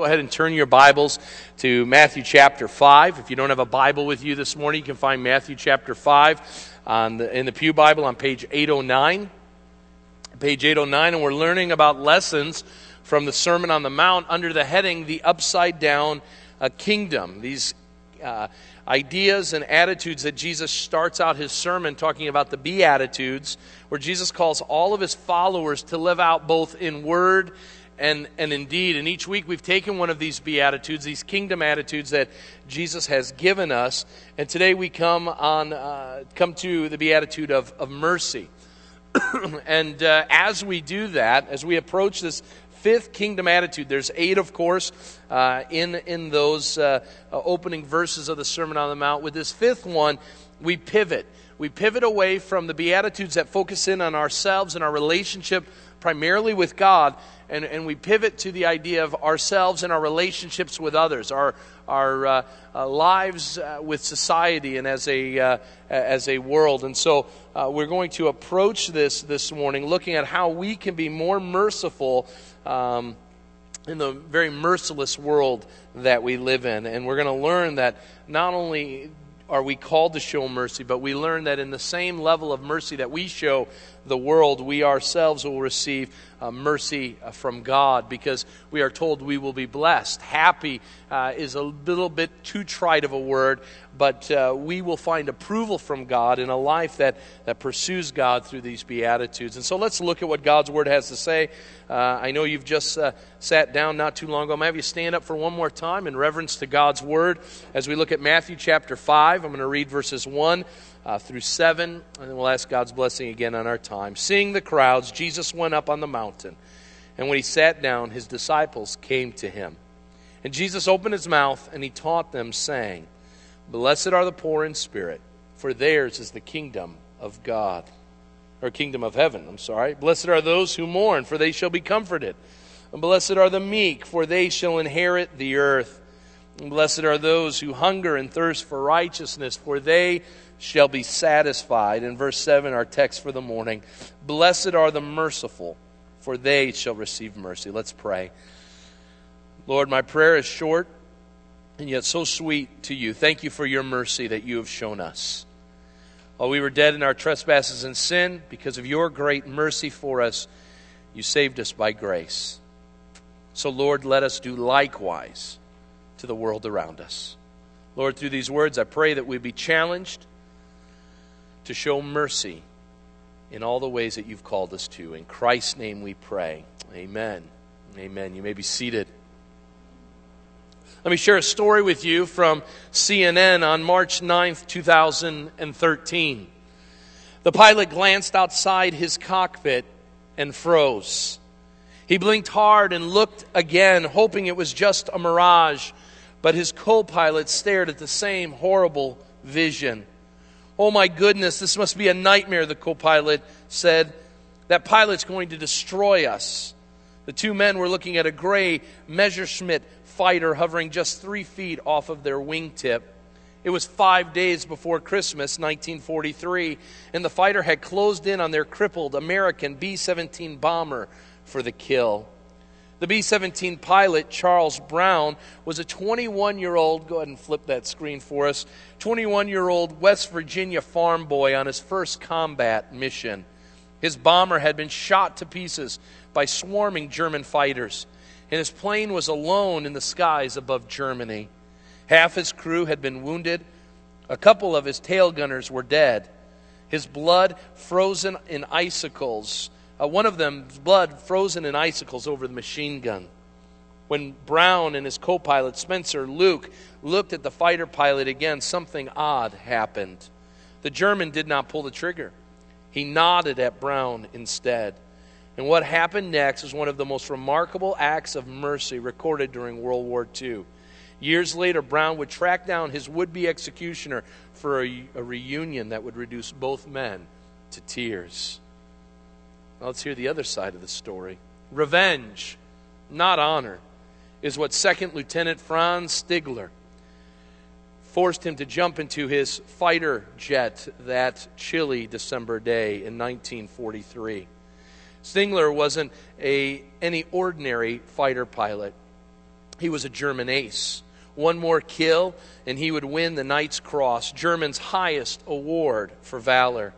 Go ahead and turn your Bibles to Matthew chapter 5. If you don't have a Bible with you this morning, you can find Matthew chapter 5 on the, in the Pew Bible on page 809. Page 809, and we're learning about lessons from the Sermon on the Mount under the heading The Upside Down uh, Kingdom. These uh, ideas and attitudes that Jesus starts out his sermon talking about the Beatitudes, where Jesus calls all of his followers to live out both in word and, and indeed, and each week we've taken one of these Beatitudes, these kingdom attitudes that Jesus has given us, and today we come, on, uh, come to the Beatitude of, of mercy. and uh, as we do that, as we approach this fifth kingdom attitude. There's eight, of course, uh, in, in those uh, uh, opening verses of the Sermon on the Mount. With this fifth one, we pivot. We pivot away from the Beatitudes that focus in on ourselves and our relationship primarily with God, and, and we pivot to the idea of ourselves and our relationships with others, our, our uh, uh, lives uh, with society and as a, uh, as a world. And so uh, we're going to approach this this morning looking at how we can be more merciful. Um, in the very merciless world that we live in. And we're going to learn that not only are we called to show mercy, but we learn that in the same level of mercy that we show the world, we ourselves will receive uh, mercy uh, from God because we are told we will be blessed. Happy uh, is a little bit too trite of a word, but uh, we will find approval from God in a life that, that pursues God through these Beatitudes. And so let's look at what God's Word has to say. Uh, I know you've just uh, sat down not too long ago. I'm going to have you stand up for one more time in reverence to God's Word as we look at Matthew chapter 5. I'm going to read verses 1 uh, through 7, and then we'll ask God's blessing again on our time. Seeing the crowds, Jesus went up on the mountain, and when he sat down, his disciples came to him. And Jesus opened his mouth, and he taught them, saying, Blessed are the poor in spirit, for theirs is the kingdom of God, or kingdom of heaven, I'm sorry. Blessed are those who mourn, for they shall be comforted. And blessed are the meek, for they shall inherit the earth. And blessed are those who hunger and thirst for righteousness, for they shall be satisfied. In verse 7, our text for the morning Blessed are the merciful, for they shall receive mercy. Let's pray. Lord, my prayer is short and yet so sweet to you. Thank you for your mercy that you have shown us. While we were dead in our trespasses and sin, because of your great mercy for us, you saved us by grace. So, Lord, let us do likewise to the world around us. Lord, through these words, I pray that we be challenged to show mercy in all the ways that you've called us to. In Christ's name we pray. Amen. Amen. You may be seated. Let me share a story with you from CNN on March 9th, 2013. The pilot glanced outside his cockpit and froze. He blinked hard and looked again, hoping it was just a mirage, but his co pilot stared at the same horrible vision. Oh my goodness, this must be a nightmare, the co pilot said. That pilot's going to destroy us. The two men were looking at a gray Messerschmitt fighter hovering just three feet off of their wingtip. It was five days before Christmas, 1943, and the fighter had closed in on their crippled American B 17 bomber for the kill. The B 17 pilot, Charles Brown, was a 21 year old, go ahead and flip that screen for us, 21 year old West Virginia farm boy on his first combat mission. His bomber had been shot to pieces by swarming German fighters, and his plane was alone in the skies above Germany. Half his crew had been wounded, a couple of his tail gunners were dead. His blood frozen in icicles uh, one of them, blood frozen in icicles over the machine gun. When Brown and his co pilot, Spencer Luke, looked at the fighter pilot again, something odd happened. The German did not pull the trigger, he nodded at Brown instead. And what happened next is one of the most remarkable acts of mercy recorded during World War II. Years later, Brown would track down his would be executioner for a, a, reunion that would reduce both men to tears. Now let's hear the other side of the story. Revenge, not honor, is what Second Lieutenant Franz Stigler forced him to jump into his fighter jet that chilly December day in 1943. Stigler wasn't a, any ordinary fighter pilot. He was a German ace. One more kill, and he would win the Knight's Cross, German's highest award for valor.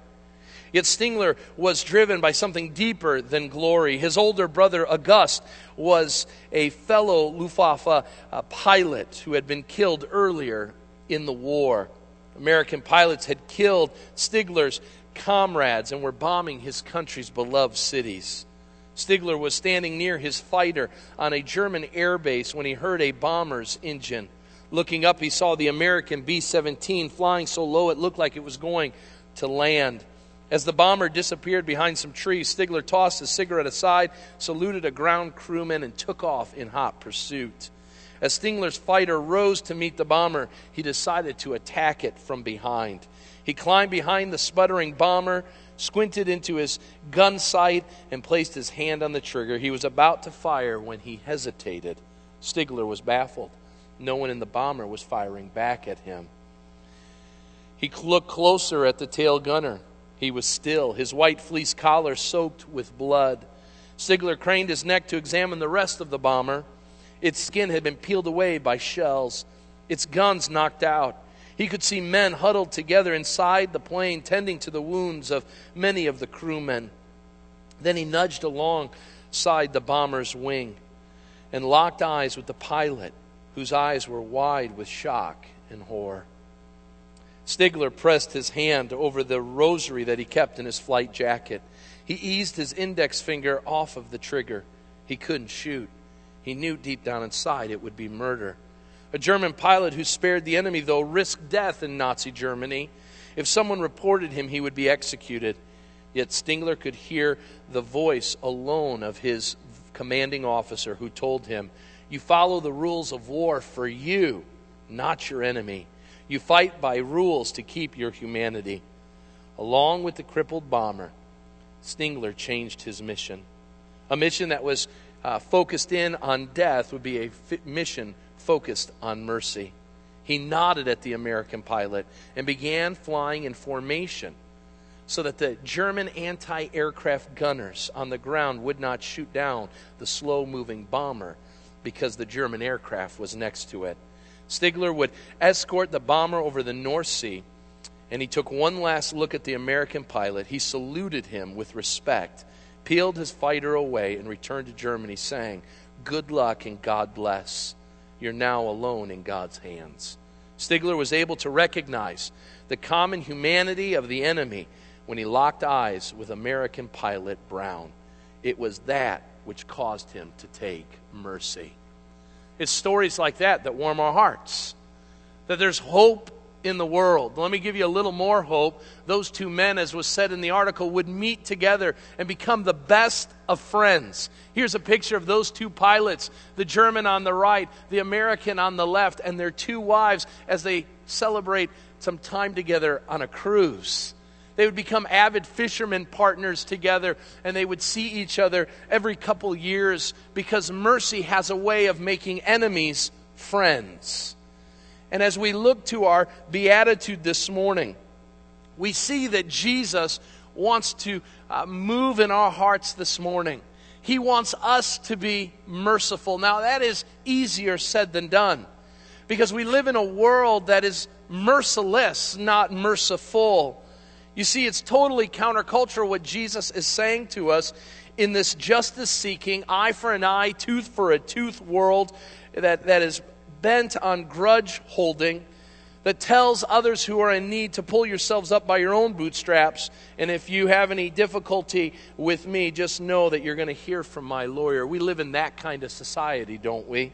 Yet Stingler was driven by something deeper than glory. His older brother, August, was a fellow Luftwaffe uh, pilot who had been killed earlier in the war. American pilots had killed Stigler's comrades and were bombing his country's beloved cities. Stigler was standing near his fighter on a German airbase when he heard a bomber's engine. Looking up, he saw the American B 17 flying so low it looked like it was going to land. As the bomber disappeared behind some trees, Stigler tossed his cigarette aside, saluted a ground crewman, and took off in hot pursuit. As Stingler's fighter rose to meet the bomber, he decided to attack it from behind. He climbed behind the sputtering bomber, squinted into his gun sight, and placed his hand on the trigger. He was about to fire when he hesitated. Stigler was baffled. No one in the bomber was firing back at him. He looked closer at the tail gunner. He was still, his white fleece collar soaked with blood. Stigler craned his neck to examine the rest of the bomber. Its skin had been peeled away by shells, its guns knocked out. He could see men huddled together inside the plane, tending to the wounds of many of the crewmen. Then he nudged alongside the bomber's wing and locked eyes with the pilot, whose eyes were wide with shock and horror. Stigler pressed his hand over the rosary that he kept in his flight jacket. He eased his index finger off of the trigger. He couldn't shoot. He knew deep down inside it would be murder. A German pilot who spared the enemy, though, risked death in Nazi Germany. If someone reported him, he would be executed. Yet Stingler could hear the voice alone of his commanding officer who told him, You follow the rules of war for you, not your enemy. You fight by rules to keep your humanity. Along with the crippled bomber, Stingler changed his mission. A mission that was uh, focused in on death would be a mission focused on mercy. He nodded at the American pilot and began flying in formation so that the German anti aircraft gunners on the ground would not shoot down the slow moving bomber because the German aircraft was next to it. Stigler would escort the bomber over the North Sea, and he took one last look at the American pilot. He saluted him with respect, peeled his fighter away, and returned to Germany, saying, Good luck and God bless. You're now alone in God's hands. Stigler was able to recognize the common humanity of the enemy when he locked eyes with American pilot Brown. It was that which caused him to take mercy. It's stories like that that warm our hearts. That there's hope in the world. Let me give you a little more hope. Those two men, as was said in the article, would meet together and become the best of friends. Here's a picture of those two pilots the German on the right, the American on the left, and their two wives as they celebrate some time together on a cruise. They would become avid fishermen partners together, and they would see each other every couple years because mercy has a way of making enemies friends. And as we look to our beatitude this morning, we see that Jesus wants to uh, move in our hearts this morning. He wants us to be merciful. Now, that is easier said than done because we live in a world that is merciless, not merciful. You see, it's totally countercultural what Jesus is saying to us in this justice seeking, eye for an eye, tooth for a tooth world that, that is bent on grudge holding, that tells others who are in need to pull yourselves up by your own bootstraps. And if you have any difficulty with me, just know that you're going to hear from my lawyer. We live in that kind of society, don't we?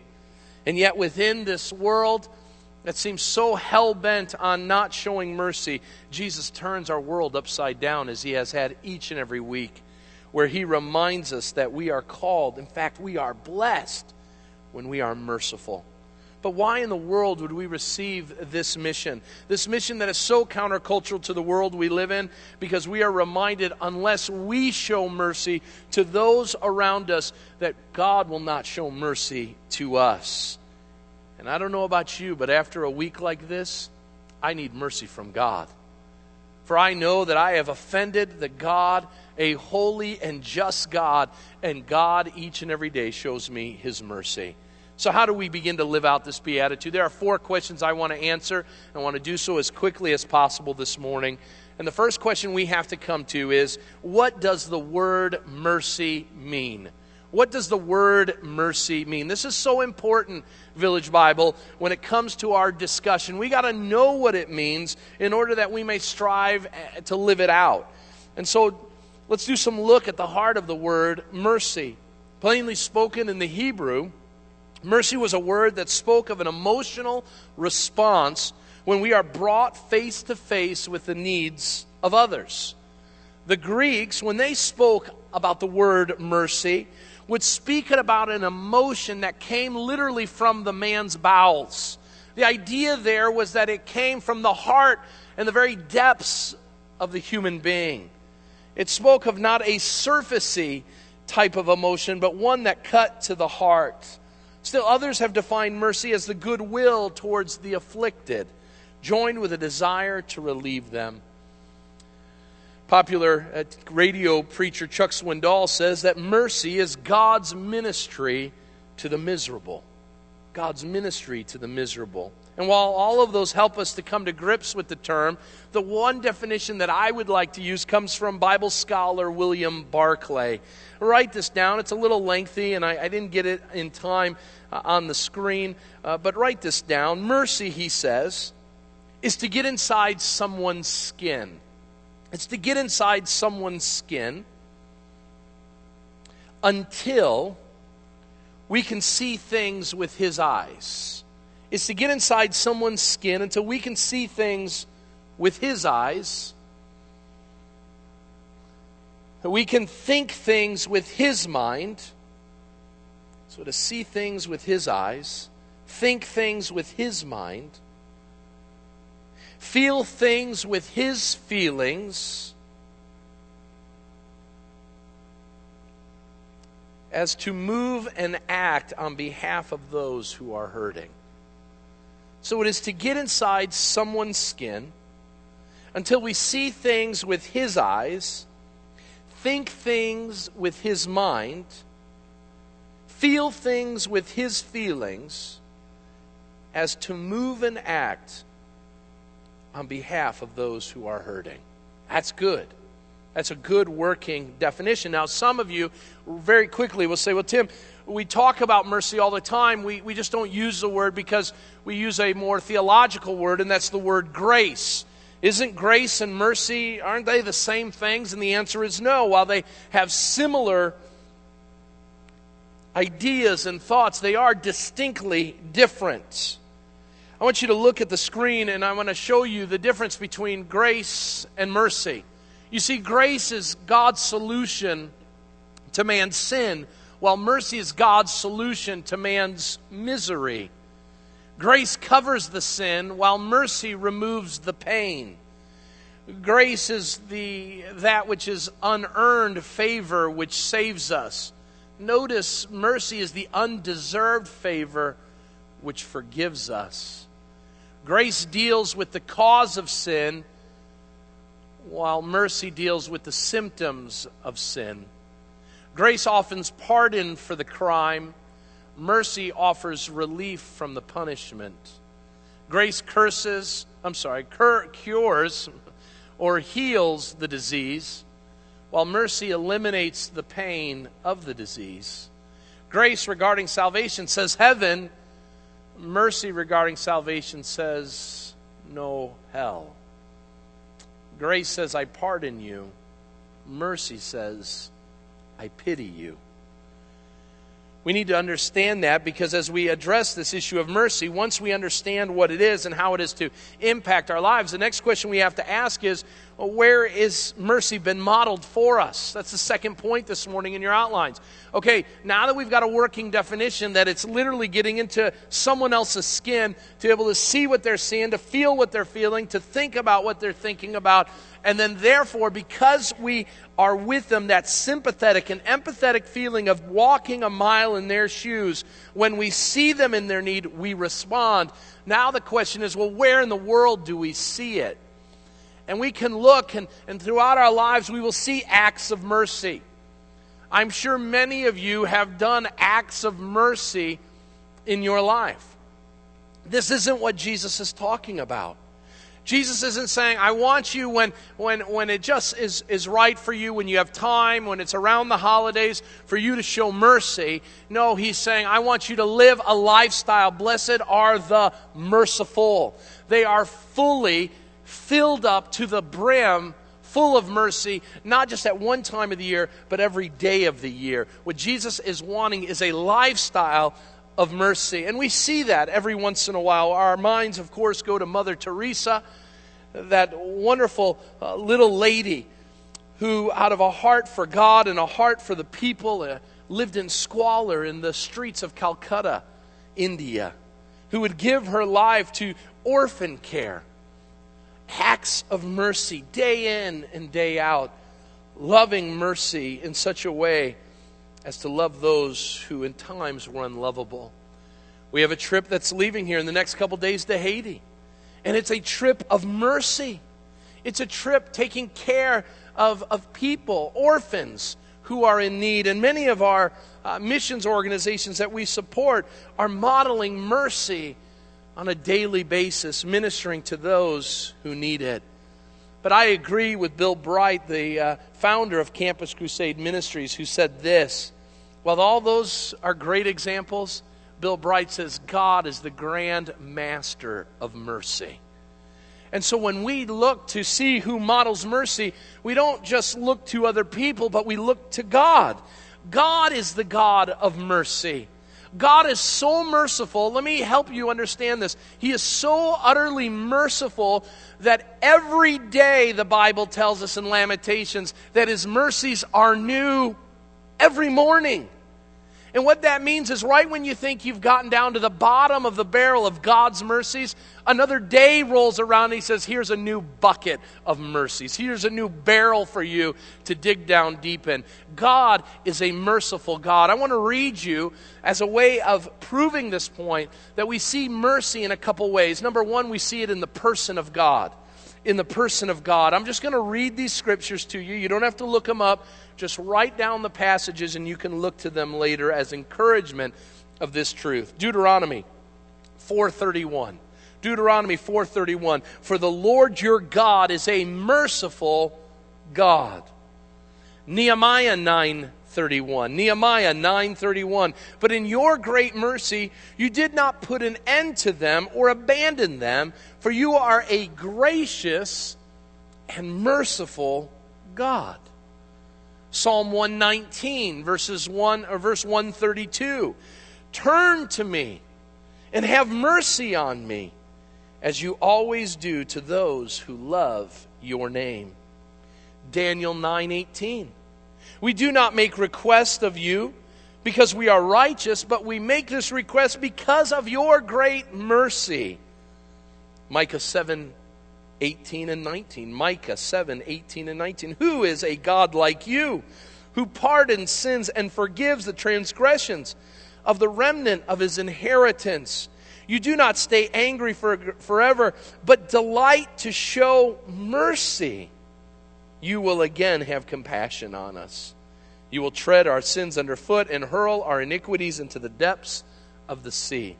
And yet, within this world, that seems so hell bent on not showing mercy, Jesus turns our world upside down as he has had each and every week, where he reminds us that we are called, in fact, we are blessed when we are merciful. But why in the world would we receive this mission? This mission that is so countercultural to the world we live in, because we are reminded unless we show mercy to those around us, that God will not show mercy to us. And I don't know about you, but after a week like this, I need mercy from God. For I know that I have offended the God, a holy and just God, and God each and every day shows me his mercy. So, how do we begin to live out this beatitude? There are four questions I want to answer. I want to do so as quickly as possible this morning. And the first question we have to come to is what does the word mercy mean? What does the word mercy mean? This is so important, Village Bible, when it comes to our discussion. We got to know what it means in order that we may strive eh, to live it out. And so let's do some look at the heart of the word mercy. Plainly spoken in the Hebrew, mercy was a word that spoke of an emotional response when we are brought face to face with the needs of others. The Greeks, when they spoke about the word mercy, would speak about an emotion that came literally from the man's bowels. The idea there was that it came from the heart and the very depths of the human being. It spoke of not a surfacey type of emotion, but one that cut to the heart. Still, others have defined mercy as the goodwill towards the afflicted, joined with a desire to relieve them. Popular uh, radio preacher Chuck Swindoll says that mercy is God's ministry to the miserable. God's ministry to the miserable. And while all of those help us to come to grips with the term, the one definition that I would like to use comes from Bible scholar William Barclay. Write this down. It's a little lengthy, and I, I didn't get it in time uh, on the screen, uh, but write this down. Mercy, he says, is to get inside someone's skin. It's to get inside someone's skin until we can see things with his eyes It's to get inside someone's skin until we can see things with His eyes. We can think things with His mind. So, to see things with His eyes, think things with His mind, feel things with His feelings, as to move and act on behalf of those who are hurting. So it is to get inside someone's skin until we see things with his eyes, think things with his mind, feel things with his feelings, as to move and act on behalf of those who are hurting. That's good. That's a good working definition. Now, some of you very quickly will say, well, Tim, we talk about mercy all the time. We, we just don't use the word because we use a more theological word, and that's the word grace. Isn't grace and mercy, aren't they the same things? And the answer is no. While they have similar ideas and thoughts, they are distinctly different. I want you to look at the screen and I want to show you the difference between grace and mercy. You see, grace is God's solution to man's sin, while mercy is God's solution to man's misery. Grace covers the sin, while mercy removes the pain. Grace is the, that which is unearned favor which saves us. Notice mercy is the undeserved favor which forgives us. Grace deals with the cause of sin, while mercy deals with the symptoms of sin. Grace offers pardon for the crime, mercy offers relief from the punishment. Grace curses, I'm sorry, cur- cures or heals the disease, while mercy eliminates the pain of the disease. Grace regarding salvation says heaven, mercy regarding salvation says no hell. Grace says, I pardon you. Mercy says, I pity you. We need to understand that because as we address this issue of mercy, once we understand what it is and how it is to impact our lives, the next question we have to ask is well, where is mercy been modeled for us? That's the second point this morning in your outlines. Okay, now that we've got a working definition that it's literally getting into someone else's skin to be able to see what they're seeing, to feel what they're feeling, to think about what they're thinking about, and then, therefore, because we are with them, that sympathetic and empathetic feeling of walking a mile in their shoes, when we see them in their need, we respond. Now, the question is well, where in the world do we see it? And we can look, and, and throughout our lives, we will see acts of mercy. I'm sure many of you have done acts of mercy in your life. This isn't what Jesus is talking about. Jesus isn't saying, I want you when, when, when it just is, is right for you, when you have time, when it's around the holidays, for you to show mercy. No, he's saying, I want you to live a lifestyle. Blessed are the merciful. They are fully filled up to the brim full of mercy, not just at one time of the year, but every day of the year. What Jesus is wanting is a lifestyle of mercy. And we see that every once in a while. Our minds, of course, go to Mother Teresa, that wonderful uh, little lady who, out of a heart for God and a heart for the people, uh, lived in squalor in the streets of Calcutta, India, who would give her life to orphan care. Acts of mercy, day in and day out, loving mercy in such a way as to love those who in times were unlovable. We have a trip that's leaving here in the next couple days to Haiti. And it's a trip of mercy. It's a trip taking care of, of people, orphans who are in need. And many of our uh, missions organizations that we support are modeling mercy on a daily basis, ministering to those who need it. But I agree with Bill Bright, the uh, founder of Campus Crusade Ministries, who said this. While all those are great examples, Bill Bright says God is the grand master of mercy. And so when we look to see who models mercy, we don't just look to other people, but we look to God. God is the God of mercy. God is so merciful. Let me help you understand this. He is so utterly merciful that every day, the Bible tells us in Lamentations, that His mercies are new every morning. And what that means is right when you think you've gotten down to the bottom of the barrel of God's mercies, another day rolls around and He says, Here's a new bucket of mercies. Here's a new barrel for you to dig down deep in. God is a merciful God. I want to read you as a way of proving this point that we see mercy in a couple ways. Number one, we see it in the person of God in the person of God. I'm just going to read these scriptures to you. You don't have to look them up. Just write down the passages and you can look to them later as encouragement of this truth. Deuteronomy 431. Deuteronomy 4:31 For the Lord your God is a merciful God. Nehemiah 9:31 Nehemiah 9:31 But in your great mercy you did not put an end to them or abandon them for you are a gracious and merciful God. Psalm 119 verses 1 or verse 132 Turn to me and have mercy on me as you always do to those who love your name. Daniel 9:18 We do not make request of you because we are righteous, but we make this request because of your great mercy Micah 7 18 and 19. Micah 7 18 and 19. Who is a God like you, who pardons sins and forgives the transgressions of the remnant of his inheritance? You do not stay angry for, forever, but delight to show mercy. You will again have compassion on us. You will tread our sins underfoot and hurl our iniquities into the depths of the sea.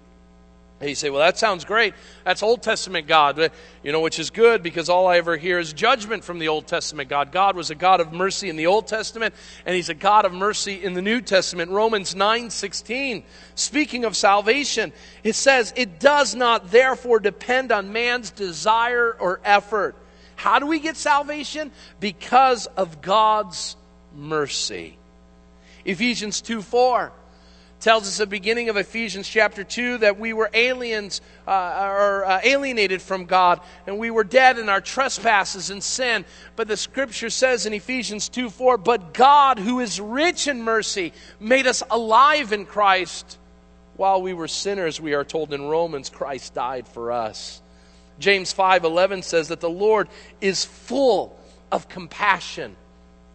And you say, well, that sounds great. That's Old Testament God, you know, which is good because all I ever hear is judgment from the Old Testament God. God was a God of mercy in the Old Testament, and He's a God of mercy in the New Testament. Romans 9 16, speaking of salvation, it says, It does not therefore depend on man's desire or effort. How do we get salvation? Because of God's mercy. Ephesians 2 4 tells us at the beginning of Ephesians chapter 2 that we were aliens uh, or uh, alienated from God and we were dead in our trespasses and sin. But the scripture says in Ephesians 2 4, but God, who is rich in mercy, made us alive in Christ. While we were sinners, we are told in Romans, Christ died for us. James 5:11 says that the Lord is full of compassion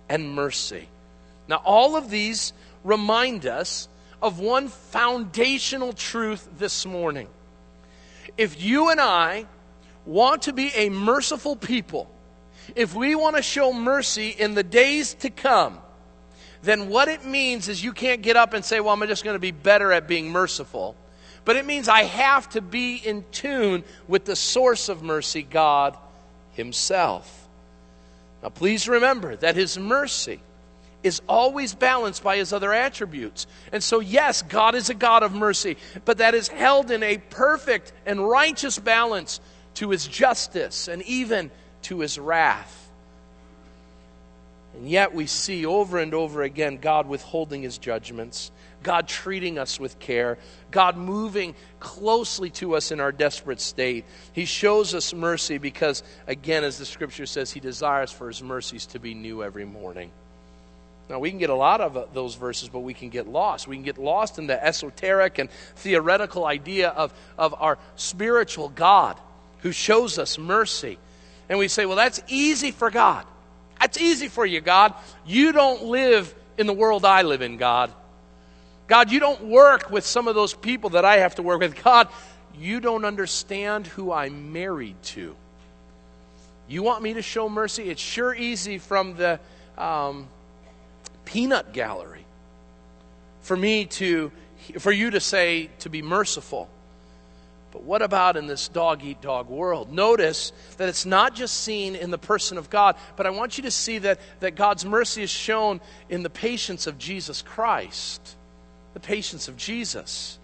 and mercy. Now all of these remind us of one foundational truth this morning. If you and I want to be a merciful people, if we want to show mercy in the days to come, then what it means is you can't get up and say, Well, I'm just going to be better at being merciful. But it means I have to be in tune with the source of mercy, God Himself. Now, please remember that His mercy is always balanced by His other attributes. And so, yes, God is a God of mercy, but that is held in a perfect and righteous balance to His justice and even to His wrath. And yet we see over and over again God withholding his judgments, God treating us with care, God moving closely to us in our desperate state. He shows us mercy because, again, as the scripture says, he desires for his mercies to be new every morning. Now, we can get a lot of uh, those verses, but we can get lost. We can get lost in the esoteric and theoretical idea of, of our spiritual God who shows us mercy. And we say, well, that's easy for God. That's easy for you, God. You don't live in the world I live in, God. God, you don't work with some of those people that I have to work with. God, you don't understand who I'm married to. You want me to show mercy? It's sure easy from the um, peanut gallery for me to, for you to say to be merciful. But what about in this dog eat dog world? Notice that it's not just seen in the person of God, but I want you to see that, that God's mercy is shown in the patience of Jesus Christ. The patience of Jesus.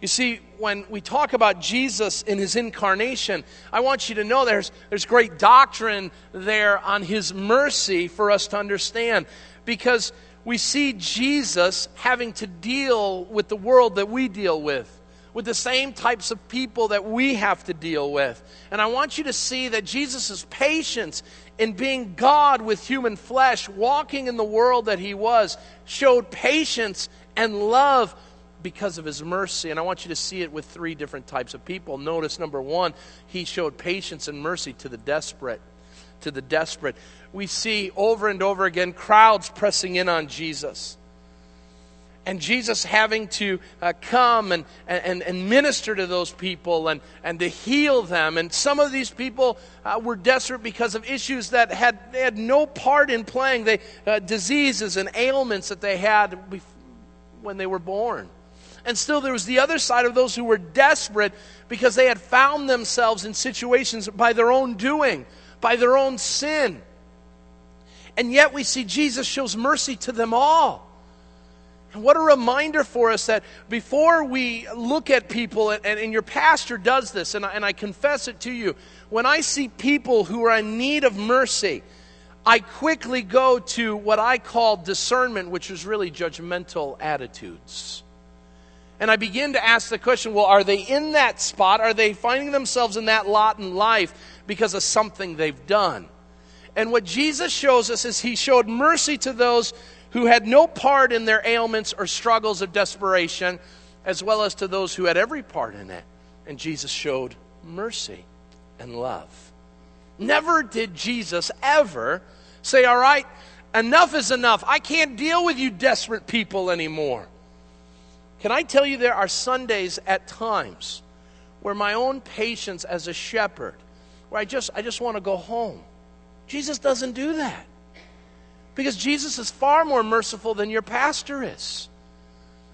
You see, when we talk about Jesus in his incarnation, I want you to know there's, there's great doctrine there on his mercy for us to understand. Because we see Jesus having to deal with the world that we deal with with the same types of people that we have to deal with. And I want you to see that Jesus' patience in being God with human flesh, walking in the world that he was, showed patience and love because of his mercy. And I want you to see it with three different types of people. Notice number one, he showed patience and mercy to the desperate. To the desperate. We see over and over again crowds pressing in on Jesus and Jesus having to uh, come and, and, and minister to those people and, and to heal them. And some of these people uh, were desperate because of issues that had, they had no part in playing, they, uh, diseases and ailments that they had when they were born. And still, there was the other side of those who were desperate because they had found themselves in situations by their own doing, by their own sin. And yet, we see Jesus shows mercy to them all. What a reminder for us that before we look at people, and, and your pastor does this, and I, and I confess it to you, when I see people who are in need of mercy, I quickly go to what I call discernment, which is really judgmental attitudes. And I begin to ask the question well, are they in that spot? Are they finding themselves in that lot in life because of something they've done? And what Jesus shows us is he showed mercy to those who had no part in their ailments or struggles of desperation, as well as to those who had every part in it. And Jesus showed mercy and love. Never did Jesus ever say, All right, enough is enough. I can't deal with you desperate people anymore. Can I tell you, there are Sundays at times where my own patience as a shepherd, where I just, I just want to go home. Jesus doesn't do that. Because Jesus is far more merciful than your pastor is.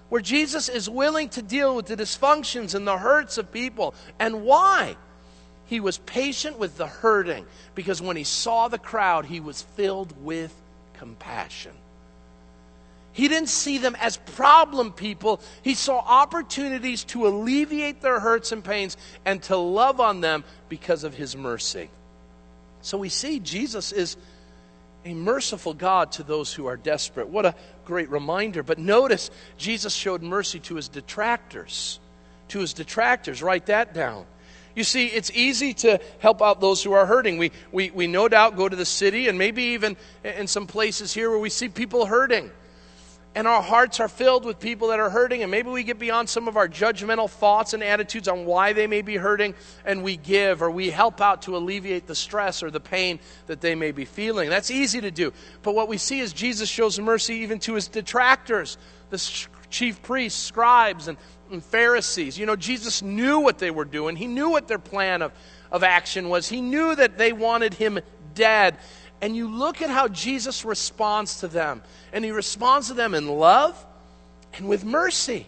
Where Jesus is willing to deal with the dysfunctions and the hurts of people. And why? He was patient with the hurting because when he saw the crowd, he was filled with compassion. He didn't see them as problem people. He saw opportunities to alleviate their hurts and pains and to love on them because of his mercy. So we see Jesus is a merciful God to those who are desperate. What a great reminder. But notice, Jesus showed mercy to his detractors. To his detractors. Write that down. You see, it's easy to help out those who are hurting. We, we, we no doubt go to the city and maybe even in some places here where we see people hurting and our hearts are filled with people that are hurting, and maybe we get beyond some of our judgmental thoughts and attitudes on why they may be hurting, and we give or we help out to alleviate the stress or the pain that they may be feeling. That's easy to do. But what we see is Jesus shows mercy even to his detractors, the chief priests, scribes, and, and Pharisees. You know, Jesus knew what they were doing, he knew what their plan of, of action was, he knew that they wanted him dead. And you look at how Jesus responds to them. And he responds to them in love and with mercy.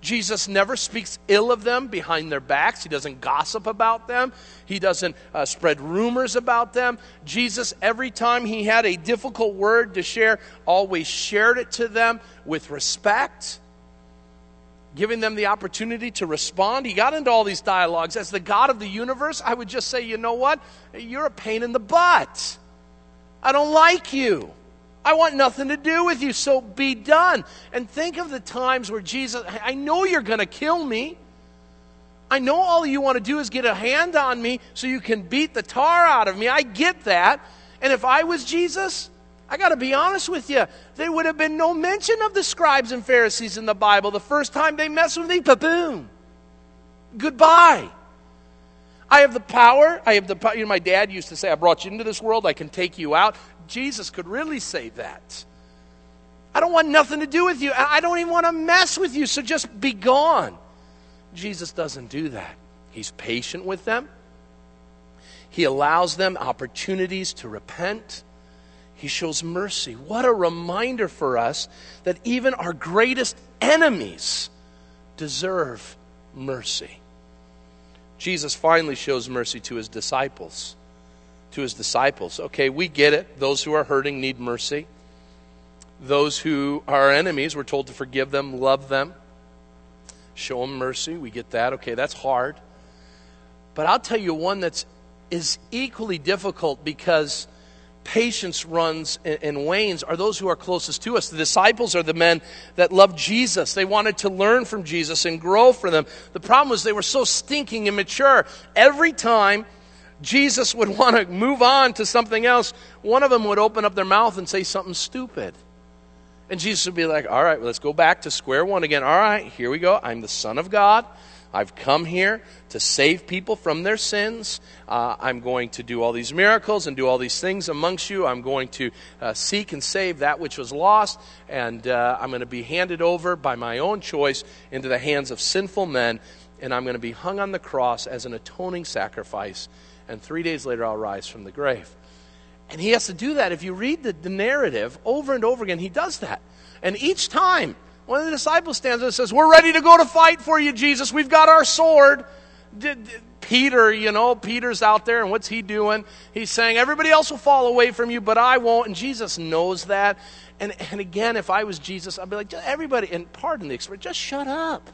Jesus never speaks ill of them behind their backs. He doesn't gossip about them. He doesn't uh, spread rumors about them. Jesus, every time he had a difficult word to share, always shared it to them with respect, giving them the opportunity to respond. He got into all these dialogues. As the God of the universe, I would just say, you know what? You're a pain in the butt. I don't like you. I want nothing to do with you, so be done. And think of the times where Jesus, I know you're going to kill me. I know all you want to do is get a hand on me so you can beat the tar out of me. I get that. And if I was Jesus, I got to be honest with you, there would have been no mention of the scribes and Pharisees in the Bible. The first time they mess with me, pa boom, goodbye. I have the power. I have the power. You know, my dad used to say, I brought you into this world, I can take you out. Jesus could really say that. I don't want nothing to do with you. I don't even want to mess with you, so just be gone. Jesus doesn't do that. He's patient with them. He allows them opportunities to repent. He shows mercy. What a reminder for us that even our greatest enemies deserve mercy. Jesus finally shows mercy to his disciples to his disciples. Okay, we get it. Those who are hurting need mercy. Those who are enemies, we're told to forgive them, love them, show them mercy. We get that. Okay, that's hard. But I'll tell you one that's is equally difficult because patience runs and wanes are those who are closest to us. The disciples are the men that loved Jesus. They wanted to learn from Jesus and grow from them. The problem was they were so stinking immature. Every time Jesus would want to move on to something else, one of them would open up their mouth and say something stupid. And Jesus would be like, All right, well, let's go back to square one again. All right, here we go. I'm the Son of God. I've come here to save people from their sins. Uh, I'm going to do all these miracles and do all these things amongst you. I'm going to uh, seek and save that which was lost. And uh, I'm going to be handed over by my own choice into the hands of sinful men. And I'm going to be hung on the cross as an atoning sacrifice and three days later I'll rise from the grave. And he has to do that. If you read the, the narrative over and over again, he does that. And each time, one of the disciples stands up and says, We're ready to go to fight for you, Jesus. We've got our sword. Peter, you know, Peter's out there, and what's he doing? He's saying, Everybody else will fall away from you, but I won't. And Jesus knows that. And, and again, if I was Jesus, I'd be like, Everybody, and pardon the expression, just shut up.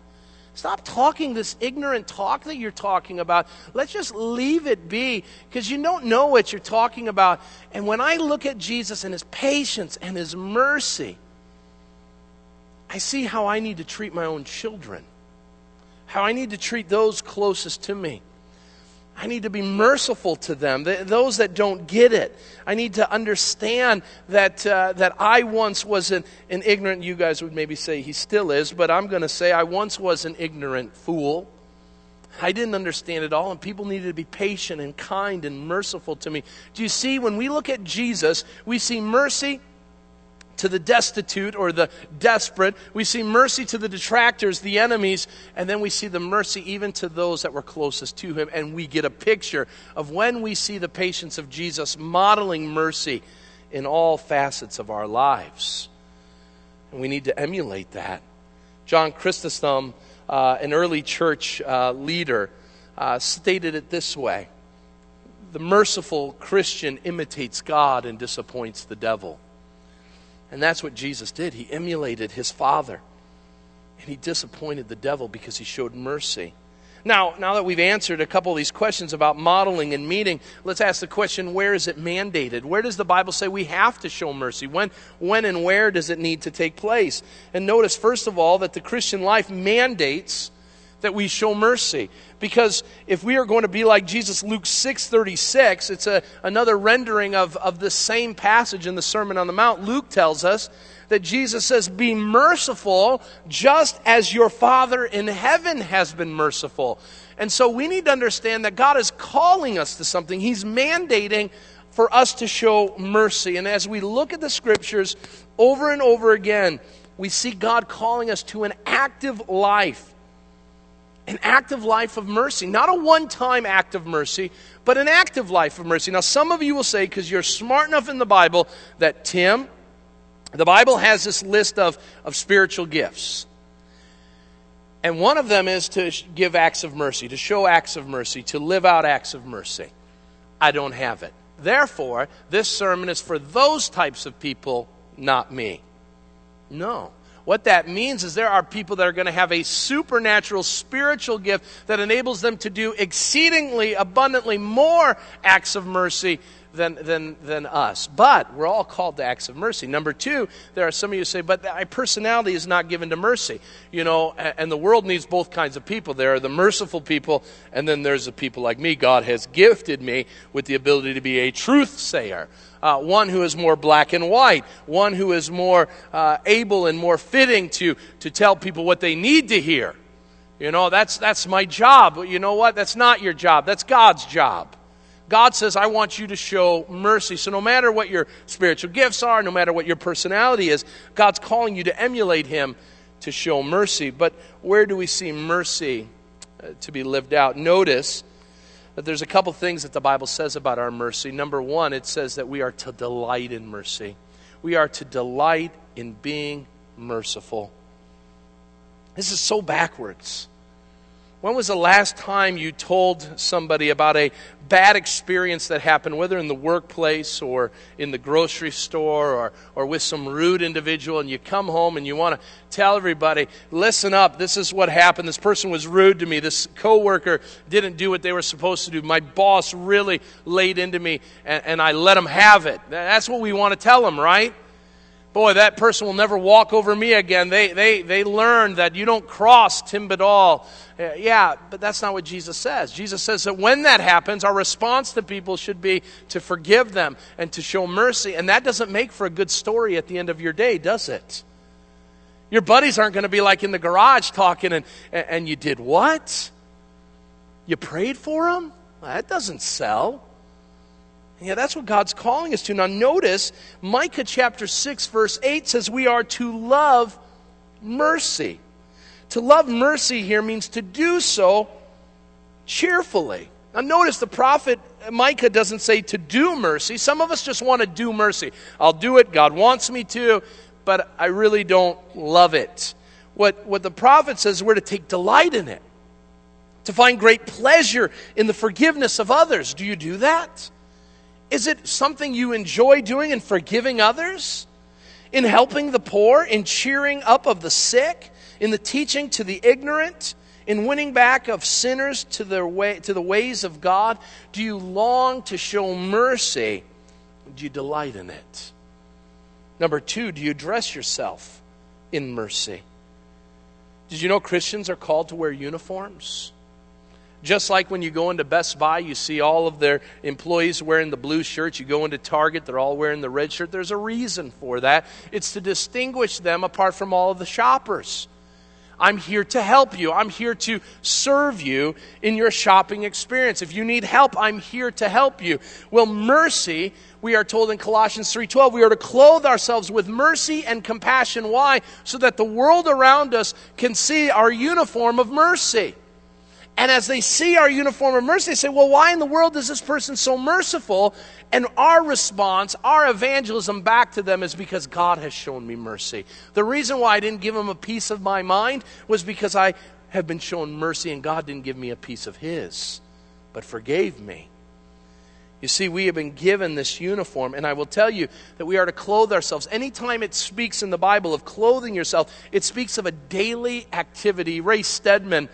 Stop talking this ignorant talk that you're talking about. Let's just leave it be because you don't know what you're talking about. And when I look at Jesus and his patience and his mercy, I see how I need to treat my own children, how I need to treat those closest to me. I need to be merciful to them, those that don't get it. I need to understand that, uh, that I once was an, an ignorant, you guys would maybe say he still is, but I'm going to say I once was an ignorant fool. I didn't understand it all, and people needed to be patient and kind and merciful to me. Do you see, when we look at Jesus, we see mercy to the destitute or the desperate. We see mercy to the detractors, the enemies, and then we see the mercy even to those that were closest to him. And we get a picture of when we see the patience of Jesus modeling mercy in all facets of our lives. And we need to emulate that. John Chrysostom, uh, an early church uh, leader, uh, stated it this way The merciful Christian imitates God and disappoints the devil. And that's what Jesus did. He emulated his Father. And he disappointed the devil because he showed mercy. Now, now that we've answered a couple of these questions about modeling and meeting, let's ask the question where is it mandated? Where does the Bible say we have to show mercy? When, when and where does it need to take place? And notice, first of all, that the Christian life mandates that we show mercy. Because if we are going to be like Jesus, Luke 6.36, it's a, another rendering of, of the same passage in the Sermon on the Mount. Luke tells us that Jesus says, Be merciful just as your Father in heaven has been merciful. And so we need to understand that God is calling us to something. He's mandating for us to show mercy. And as we look at the scriptures over and over again, we see God calling us to an active life an active life of mercy. Not a one time act of mercy, but an active life of mercy. Now, some of you will say, because you're smart enough in the Bible, that Tim, the Bible has this list of, of spiritual gifts. And one of them is to give acts of mercy, to show acts of mercy, to live out acts of mercy. I don't have it. Therefore, this sermon is for those types of people, not me. No. What that means is there are people that are going to have a supernatural spiritual gift that enables them to do exceedingly abundantly more acts of mercy than, than, than us. But we're all called to acts of mercy. Number two, there are some of you say, but my personality is not given to mercy. You know, and the world needs both kinds of people. There are the merciful people, and then there's the people like me. God has gifted me with the ability to be a truth sayer. Uh, one who is more black and white, one who is more uh, able and more fitting to, to tell people what they need to hear. You know, that's, that's my job. But you know what? That's not your job. That's God's job. God says, I want you to show mercy. So no matter what your spiritual gifts are, no matter what your personality is, God's calling you to emulate Him to show mercy. But where do we see mercy uh, to be lived out? Notice that there's a couple things that the Bible says about our mercy. Number one, it says that we are to delight in mercy. We are to delight in being merciful. This is so backwards. When was the last time you told somebody about a bad experience that happened, whether in the workplace or in the grocery store or, or with some rude individual, and you come home and you want to tell everybody, listen up, this is what happened. This person was rude to me. This coworker didn't do what they were supposed to do. My boss really laid into me, and, and I let them have it. That's what we want to tell them, right? Boy, that person will never walk over me again. They, they, they learned that you don't cross Tim Badal. Uh, yeah, but that's not what Jesus says. Jesus says that when that happens, our response to people should be to forgive them and to show mercy. And that doesn't make for a good story at the end of your day, does it? Your buddies aren't going to be like in the garage talking and, and you did what? You prayed for them? That doesn't sell. Yeah, that's what God's calling us to. Now, notice Micah chapter 6, verse 8 says we are to love mercy. To love mercy here means to do so cheerfully. Now, notice the prophet Micah doesn't say to do mercy. Some of us just want to do mercy. I'll do it, God wants me to, but I really don't love it. What, what the prophet says, we're to take delight in it, to find great pleasure in the forgiveness of others. Do you do that? Is it something you enjoy doing in forgiving others? In helping the poor? In cheering up of the sick? In the teaching to the ignorant? In winning back of sinners to, their way, to the ways of God? Do you long to show mercy? Do you delight in it? Number two, do you dress yourself in mercy? Did you know Christians are called to wear uniforms? Just like when you go into Best Buy, you see all of their employees wearing the blue shirts. You go into Target, they're all wearing the red shirt. There's a reason for that. It's to distinguish them apart from all of the shoppers. I'm here to help you. I'm here to serve you in your shopping experience. If you need help, I'm here to help you. Well, mercy, we are told in Colossians 3:12, we are to clothe ourselves with mercy and compassion. Why? So that the world around us can see our uniform of mercy. And as they see our uniform of mercy, they say, Well, why in the world is this person so merciful? And our response, our evangelism back to them is because God has shown me mercy. The reason why I didn't give them a piece of my mind was because I have been shown mercy and God didn't give me a piece of His, but forgave me. You see, we have been given this uniform, and I will tell you that we are to clothe ourselves. Anytime it speaks in the Bible of clothing yourself, it speaks of a daily activity. Ray Stedman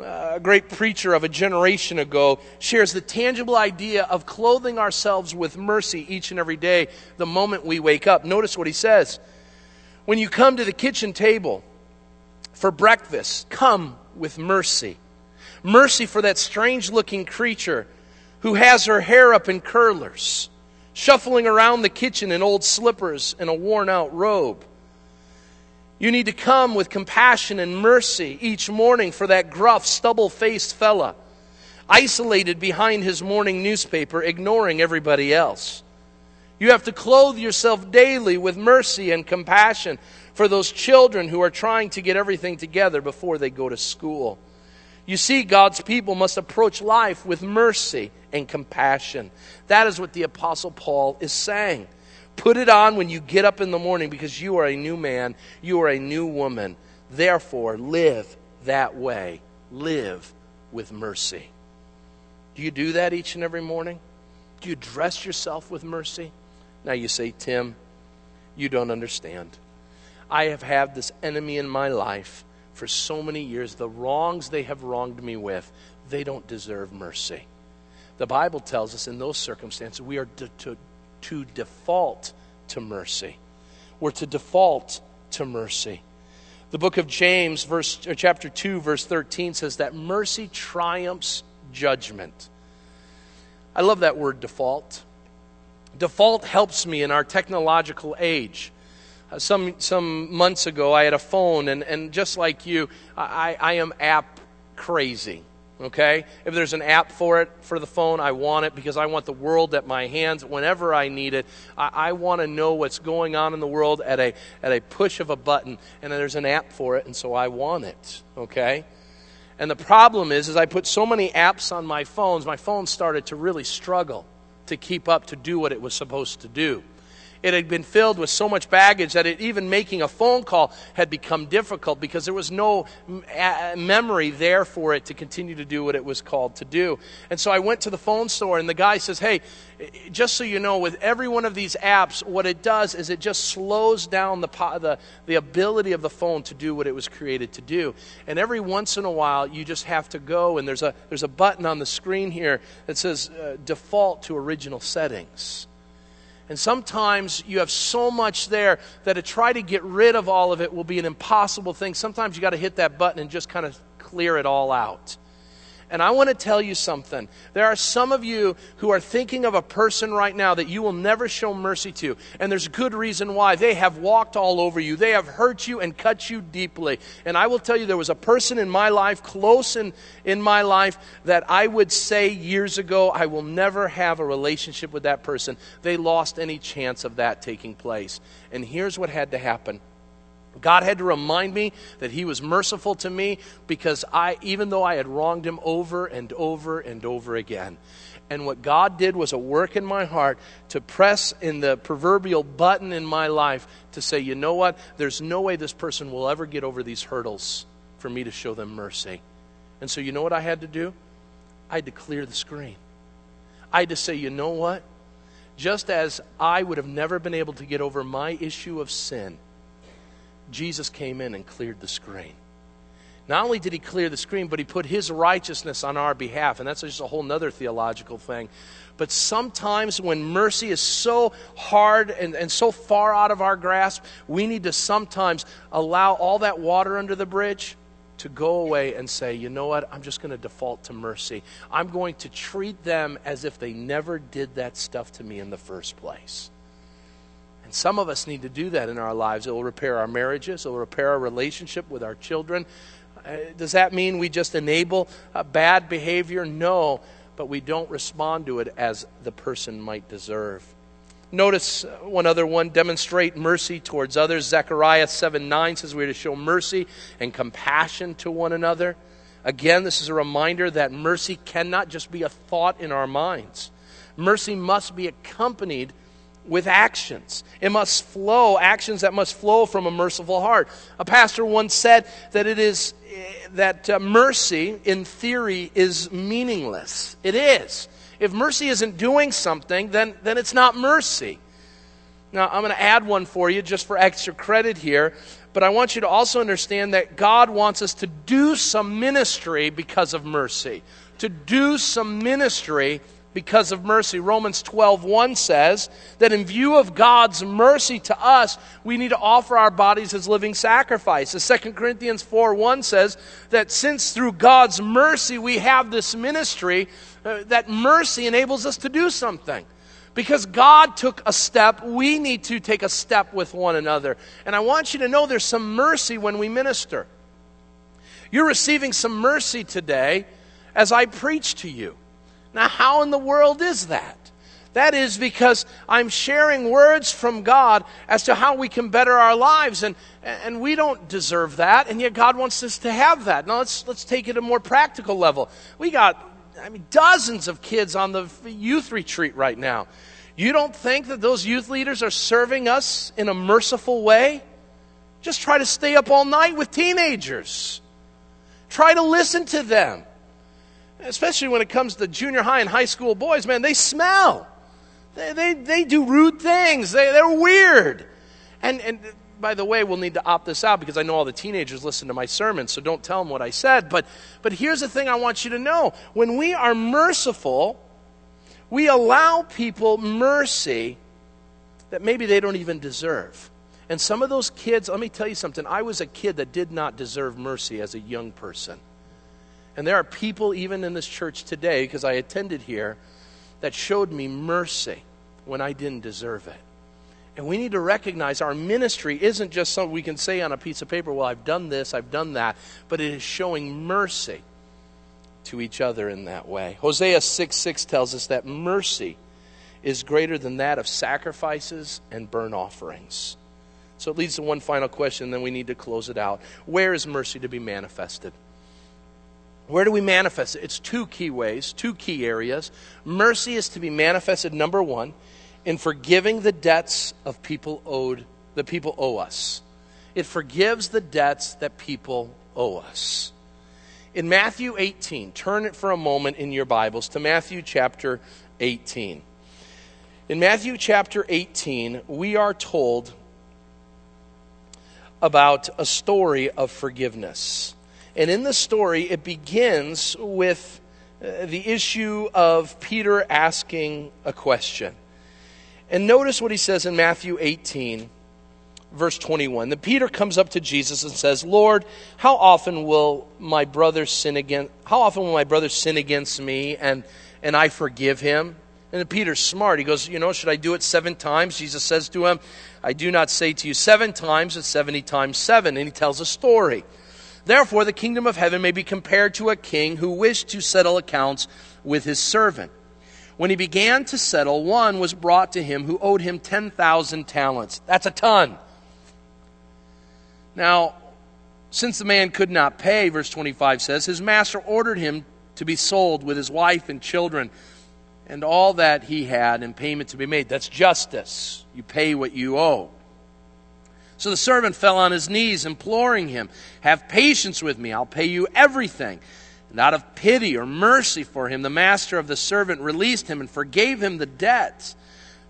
Uh, a great preacher of a generation ago, shares the tangible idea of clothing ourselves with mercy each and every day the moment we wake up. Notice what he says. When you come to the kitchen table for breakfast, come with mercy. Mercy for that strange looking creature who has her hair up in curlers, shuffling around the kitchen in old slippers and a worn out robe. You need to come with compassion and mercy each morning for that gruff, stubble faced fella, isolated behind his morning newspaper, ignoring everybody else. You have to clothe yourself daily with mercy and compassion for those children who are trying to get everything together before they go to school. You see, God's people must approach life with mercy and compassion. That is what the Apostle Paul is saying. Put it on when you get up in the morning because you are a new man, you are a new woman. Therefore, live that way. Live with mercy. Do you do that each and every morning? Do you dress yourself with mercy? Now you say, Tim, you don't understand. I have had this enemy in my life for so many years. The wrongs they have wronged me with, they don't deserve mercy. The Bible tells us in those circumstances we are to, to, to default to mercy. We're to default to mercy. The book of James, verse, chapter 2, verse 13 says that mercy triumphs judgment. I love that word default. Default helps me in our technological age. Uh, some, some months ago, I had a phone, and, and just like you, I, I am app crazy. Okay? If there's an app for it for the phone, I want it because I want the world at my hands whenever I need it. I, I want to know what's going on in the world at a, at a push of a button, and there's an app for it, and so I want it. Okay? And the problem is, is I put so many apps on my phones, my phone started to really struggle to keep up to do what it was supposed to do. It had been filled with so much baggage that it, even making a phone call had become difficult because there was no memory there for it to continue to do what it was called to do. And so I went to the phone store, and the guy says, Hey, just so you know, with every one of these apps, what it does is it just slows down the, the, the ability of the phone to do what it was created to do. And every once in a while, you just have to go, and there's a, there's a button on the screen here that says uh, default to original settings. And sometimes you have so much there that to try to get rid of all of it will be an impossible thing. Sometimes you got to hit that button and just kind of clear it all out. And I want to tell you something. There are some of you who are thinking of a person right now that you will never show mercy to. And there's a good reason why. They have walked all over you, they have hurt you and cut you deeply. And I will tell you, there was a person in my life, close in, in my life, that I would say years ago, I will never have a relationship with that person. They lost any chance of that taking place. And here's what had to happen God had to remind me that He was merciful to me because I, even though I had wronged Him over and over and over again. And what God did was a work in my heart to press in the proverbial button in my life to say, you know what? There's no way this person will ever get over these hurdles for me to show them mercy. And so, you know what I had to do? I had to clear the screen. I had to say, you know what? Just as I would have never been able to get over my issue of sin Jesus came in and cleared the screen. Not only did he clear the screen, but he put his righteousness on our behalf. And that's just a whole other theological thing. But sometimes when mercy is so hard and, and so far out of our grasp, we need to sometimes allow all that water under the bridge to go away and say, you know what, I'm just going to default to mercy. I'm going to treat them as if they never did that stuff to me in the first place. Some of us need to do that in our lives. It will repair our marriages, it will repair our relationship with our children. Uh, does that mean we just enable uh, bad behavior? No, but we don't respond to it as the person might deserve. Notice uh, one other one demonstrate mercy towards others. Zechariah 7 9 says we're to show mercy and compassion to one another. Again, this is a reminder that mercy cannot just be a thought in our minds. Mercy must be accompanied with actions. It must flow, actions that must flow from a merciful heart. A pastor once said that it is that uh, mercy in theory is meaningless. It is. If mercy isn't doing something, then, then it's not mercy. Now, I'm going to add one for you just for extra credit here, but I want you to also understand that God wants us to do some ministry because of mercy. To do some ministry because of mercy. Romans 12:1 says that in view of God's mercy to us, we need to offer our bodies as living sacrifices. 2 Corinthians 4:1 says that since through God's mercy we have this ministry, uh, that mercy enables us to do something. Because God took a step, we need to take a step with one another. And I want you to know there's some mercy when we minister. You're receiving some mercy today as I preach to you. Now, how in the world is that? That is because I'm sharing words from God as to how we can better our lives, and, and we don't deserve that, and yet God wants us to have that. Now, let's, let's take it a more practical level. We got, I mean, dozens of kids on the youth retreat right now. You don't think that those youth leaders are serving us in a merciful way? Just try to stay up all night with teenagers. Try to listen to them. Especially when it comes to junior high and high school boys, man, they smell. They, they, they do rude things. They, they're weird. And, and by the way, we'll need to opt this out because I know all the teenagers listen to my sermons, so don't tell them what I said. But, but here's the thing I want you to know. When we are merciful, we allow people mercy that maybe they don't even deserve. And some of those kids, let me tell you something. I was a kid that did not deserve mercy as a young person. And there are people, even in this church today, because I attended here, that showed me mercy when I didn't deserve it. And we need to recognize our ministry isn't just something we can say on a piece of paper, well, I've done this, I've done that, but it is showing mercy to each other in that way. Hosea 6 6 tells us that mercy is greater than that of sacrifices and burnt offerings. So it leads to one final question, then we need to close it out. Where is mercy to be manifested? Where do we manifest it? It's two key ways, two key areas. Mercy is to be manifested, number one, in forgiving the debts of people owed, the people owe us. It forgives the debts that people owe us. In Matthew 18, turn it for a moment in your Bibles to Matthew chapter 18. In Matthew chapter 18, we are told about a story of forgiveness. And in the story, it begins with uh, the issue of Peter asking a question. And notice what he says in Matthew 18, verse 21. Then Peter comes up to Jesus and says, Lord, how often will my brother sin against how often will my brother sin against me and, and I forgive him? And Peter's smart. He goes, You know, should I do it seven times? Jesus says to him, I do not say to you seven times, but 70 times seven. And he tells a story. Therefore, the kingdom of heaven may be compared to a king who wished to settle accounts with his servant. When he began to settle, one was brought to him who owed him 10,000 talents. That's a ton. Now, since the man could not pay, verse 25 says, his master ordered him to be sold with his wife and children and all that he had in payment to be made. That's justice. You pay what you owe. So the servant fell on his knees, imploring him, Have patience with me, I'll pay you everything. And out of pity or mercy for him, the master of the servant released him and forgave him the debt.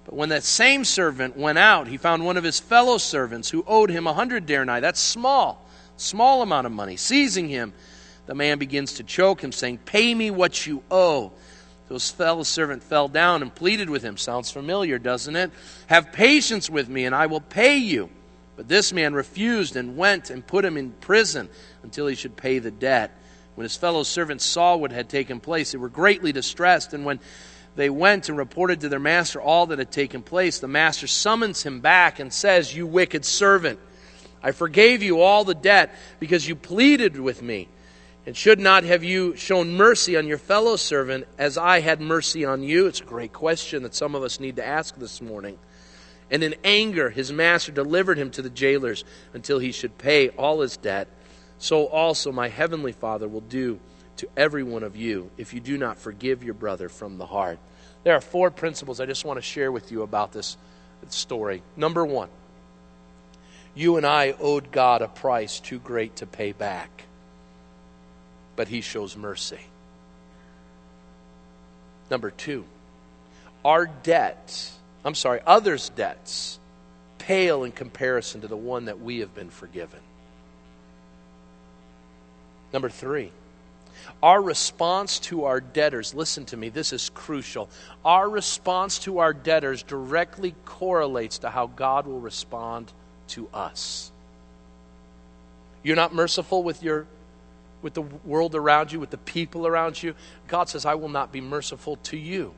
But when that same servant went out, he found one of his fellow servants who owed him a hundred denarii. That's small, small amount of money. Seizing him, the man begins to choke him, saying, Pay me what you owe. So His fellow servant fell down and pleaded with him. Sounds familiar, doesn't it? Have patience with me, and I will pay you. But this man refused and went and put him in prison until he should pay the debt. When his fellow servants saw what had taken place, they were greatly distressed. And when they went and reported to their master all that had taken place, the master summons him back and says, You wicked servant, I forgave you all the debt because you pleaded with me. And should not have you shown mercy on your fellow servant as I had mercy on you? It's a great question that some of us need to ask this morning. And in anger, his master delivered him to the jailers until he should pay all his debt. So also my heavenly Father will do to every one of you if you do not forgive your brother from the heart. There are four principles I just want to share with you about this story. Number one, you and I owed God a price too great to pay back but he shows mercy. Number two, our debts, I'm sorry, others' debts, pale in comparison to the one that we have been forgiven. Number three, our response to our debtors, listen to me, this is crucial. Our response to our debtors directly correlates to how God will respond to us. You're not merciful with your with the world around you, with the people around you, God says, I will not be merciful to you.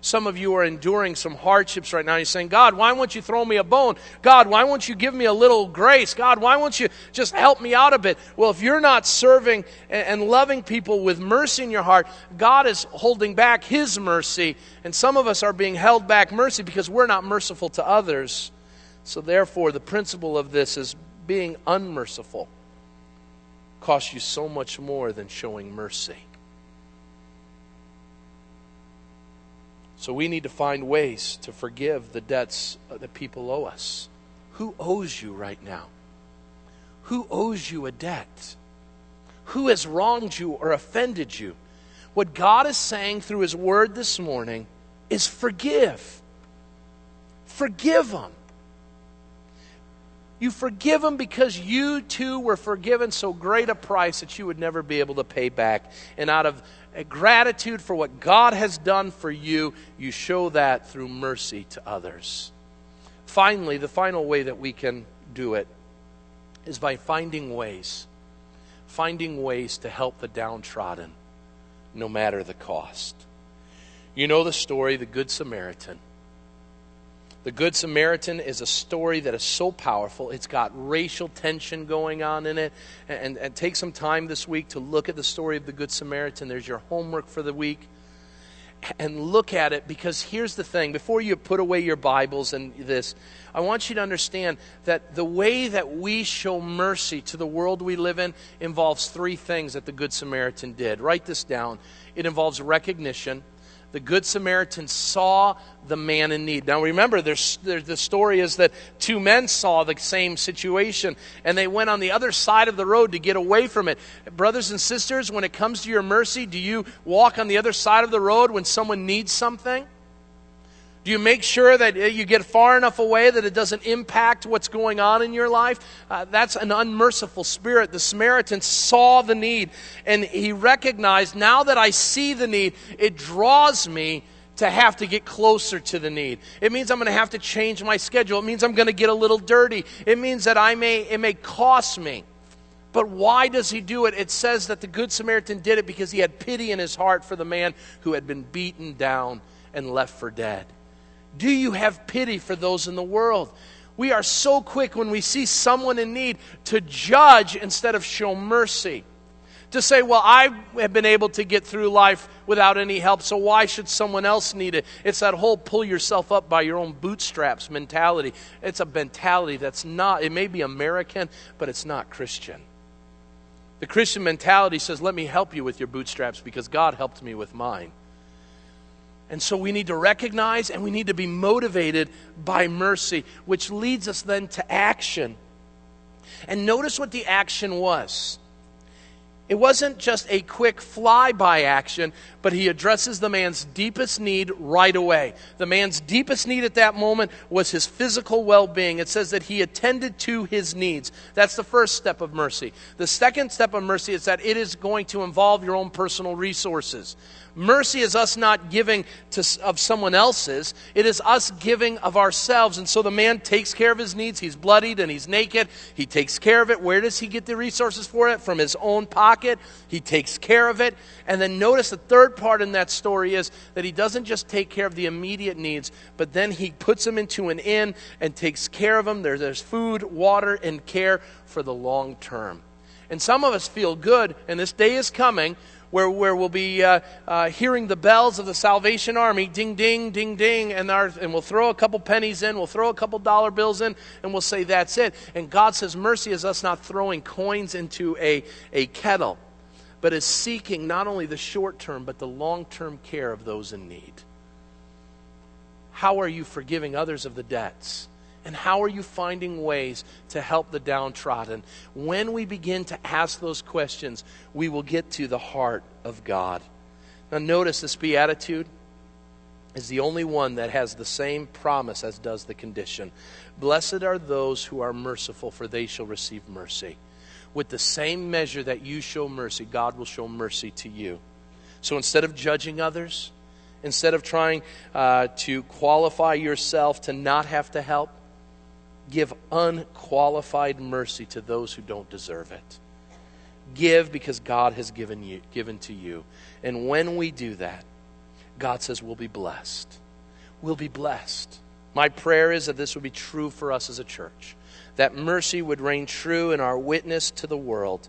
Some of you are enduring some hardships right now. You're saying, God, why won't you throw me a bone? God, why won't you give me a little grace? God, why won't you just help me out a bit? Well, if you're not serving and loving people with mercy in your heart, God is holding back His mercy. And some of us are being held back mercy because we're not merciful to others. So, therefore, the principle of this is being unmerciful costs you so much more than showing mercy. So we need to find ways to forgive the debts that people owe us. Who owes you right now? Who owes you a debt? who has wronged you or offended you. What God is saying through His Word this morning is forgive. Forgive them. You forgive them because you too were forgiven so great a price that you would never be able to pay back. And out of gratitude for what God has done for you, you show that through mercy to others. Finally, the final way that we can do it is by finding ways, finding ways to help the downtrodden, no matter the cost. You know the story, the Good Samaritan. The Good Samaritan is a story that is so powerful. It's got racial tension going on in it. And, and, take some time this week to look at the story of the Good Samaritan. There's your homework for the week. And look at it because here's the thing before you put away your Bibles and this, I want you to understand that the way that we show mercy to the world we live in involves three things that the Good Samaritan did. Write this down. It involves recognition the Good Samaritan saw the man in need. Now remember, there's, there's, the story is that two men saw the same situation and they went on the other side of the road to get away from it. Brothers and sisters, when it comes to your mercy, do you walk on the other side of the road when someone needs something? Do you make sure that you get far enough away that it doesn't impact what's going on in your life? Uh, that's an unmerciful spirit. The Samaritan saw the need and he recognized now that I see the need, it draws me to have to get closer to the need. It means I'm going to have to change my schedule. It means I'm going to get a little dirty. It means that I may, it may cost me. But why does he do it? It says that the Good Samaritan did it because he had pity in his heart for the man who had been beaten down and left for dead. Do you have pity for those in the world? We are so quick when we see someone in need to judge instead of show mercy. To say, well, I have been able to get through life without any help, so why should someone else need it? It's that whole pull yourself up by your own bootstraps mentality. It's a mentality that's not, it may be American, but it's not Christian. The Christian mentality says, let me help you with your bootstraps because God helped me with mine. And so we need to recognize and we need to be motivated by mercy, which leads us then to action. And notice what the action was. It wasn't just a quick flyby action, but he addresses the man's deepest need right away. The man's deepest need at that moment was his physical well being. It says that he attended to his needs. That's the first step of mercy. The second step of mercy is that it is going to involve your own personal resources. Mercy is us not giving to, of someone else's, it is us giving of ourselves. And so the man takes care of his needs. He's bloodied and he's naked. He takes care of it. Where does he get the resources for it? From his own pocket. He takes care of it. And then notice the third part in that story is that he doesn't just take care of the immediate needs, but then he puts them into an inn and takes care of them. There, there's food, water, and care for the long term. And some of us feel good, and this day is coming where, where we'll be uh, uh, hearing the bells of the Salvation Army ding, ding, ding, ding, and, our, and we'll throw a couple pennies in, we'll throw a couple dollar bills in, and we'll say, That's it. And God says, Mercy is us not throwing coins into a, a kettle, but is seeking not only the short term, but the long term care of those in need. How are you forgiving others of the debts? And how are you finding ways to help the downtrodden? When we begin to ask those questions, we will get to the heart of God. Now, notice this beatitude is the only one that has the same promise as does the condition. Blessed are those who are merciful, for they shall receive mercy. With the same measure that you show mercy, God will show mercy to you. So instead of judging others, instead of trying uh, to qualify yourself to not have to help, give unqualified mercy to those who don't deserve it. Give because God has given you given to you. And when we do that, God says we'll be blessed. We'll be blessed. My prayer is that this would be true for us as a church. That mercy would reign true in our witness to the world.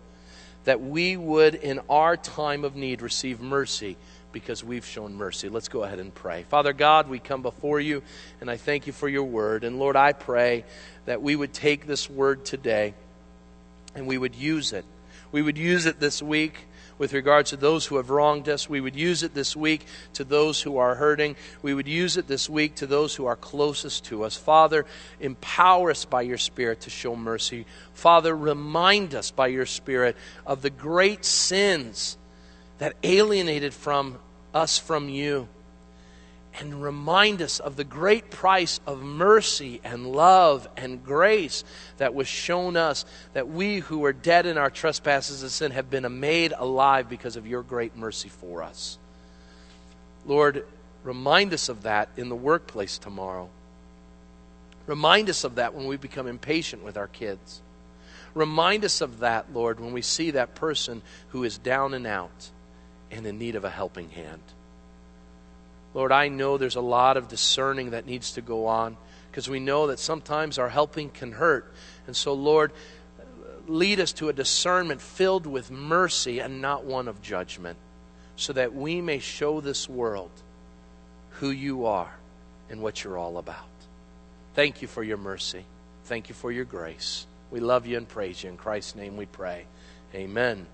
That we would, in our time of need, receive mercy because we've shown mercy. Let's go ahead and pray. Father God, we come before you, and I thank you for your word. And Lord, I pray that we would take this word today and we would use it. We would use it this week. with regards to those who have wronged us. We would use it this week to those who are hurting. We would use it this week to those who are closest to us. Father, empower us by your Spirit to show mercy. Father, remind us by your Spirit of the great sins that alienated from us from you and remind us of the great price of mercy and love and grace that was shown us, that we who were dead in our trespasses and sin have been made alive because of your great mercy for us. Lord, remind us of that in the workplace tomorrow. Remind us of that when we become impatient with our kids. Remind us of that, Lord, when we see that person who is down and out and in need of a helping hand. Lord, I know there's a lot of discerning that needs to go on because we know that sometimes our helping can hurt. And so, Lord, lead us to a discernment filled with mercy and not one of judgment so that we may show this world who you are and what you're all about. Thank you for your mercy. Thank you for your grace. We love you and praise you. In Christ's name we pray. Amen.